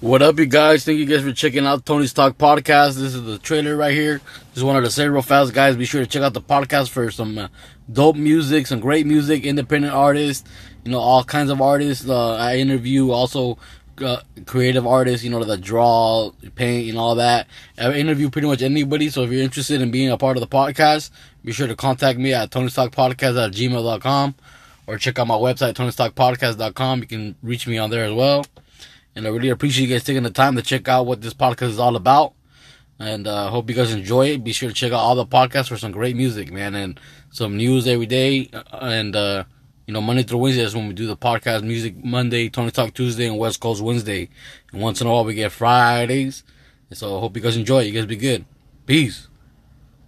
What up, you guys? Thank you guys for checking out Tony's Talk Podcast. This is the trailer right here. Just wanted to say real fast, guys, be sure to check out the podcast for some uh, dope music, some great music, independent artists, you know, all kinds of artists. Uh, I interview also uh, creative artists, you know, that draw, paint, and all that. I interview pretty much anybody. So if you're interested in being a part of the podcast, be sure to contact me at Tony's Talk Podcast at gmail.com or check out my website, Tony'sTalkPodcast.com. You can reach me on there as well. And I really appreciate you guys taking the time to check out what this podcast is all about. And I uh, hope you guys enjoy it. Be sure to check out all the podcasts for some great music, man, and some news every day. And, uh, you know, Monday through Wednesday is when we do the podcast music Monday, Tony Talk Tuesday, and West Coast Wednesday. And once in a while we get Fridays. And so I hope you guys enjoy. You guys be good. Peace.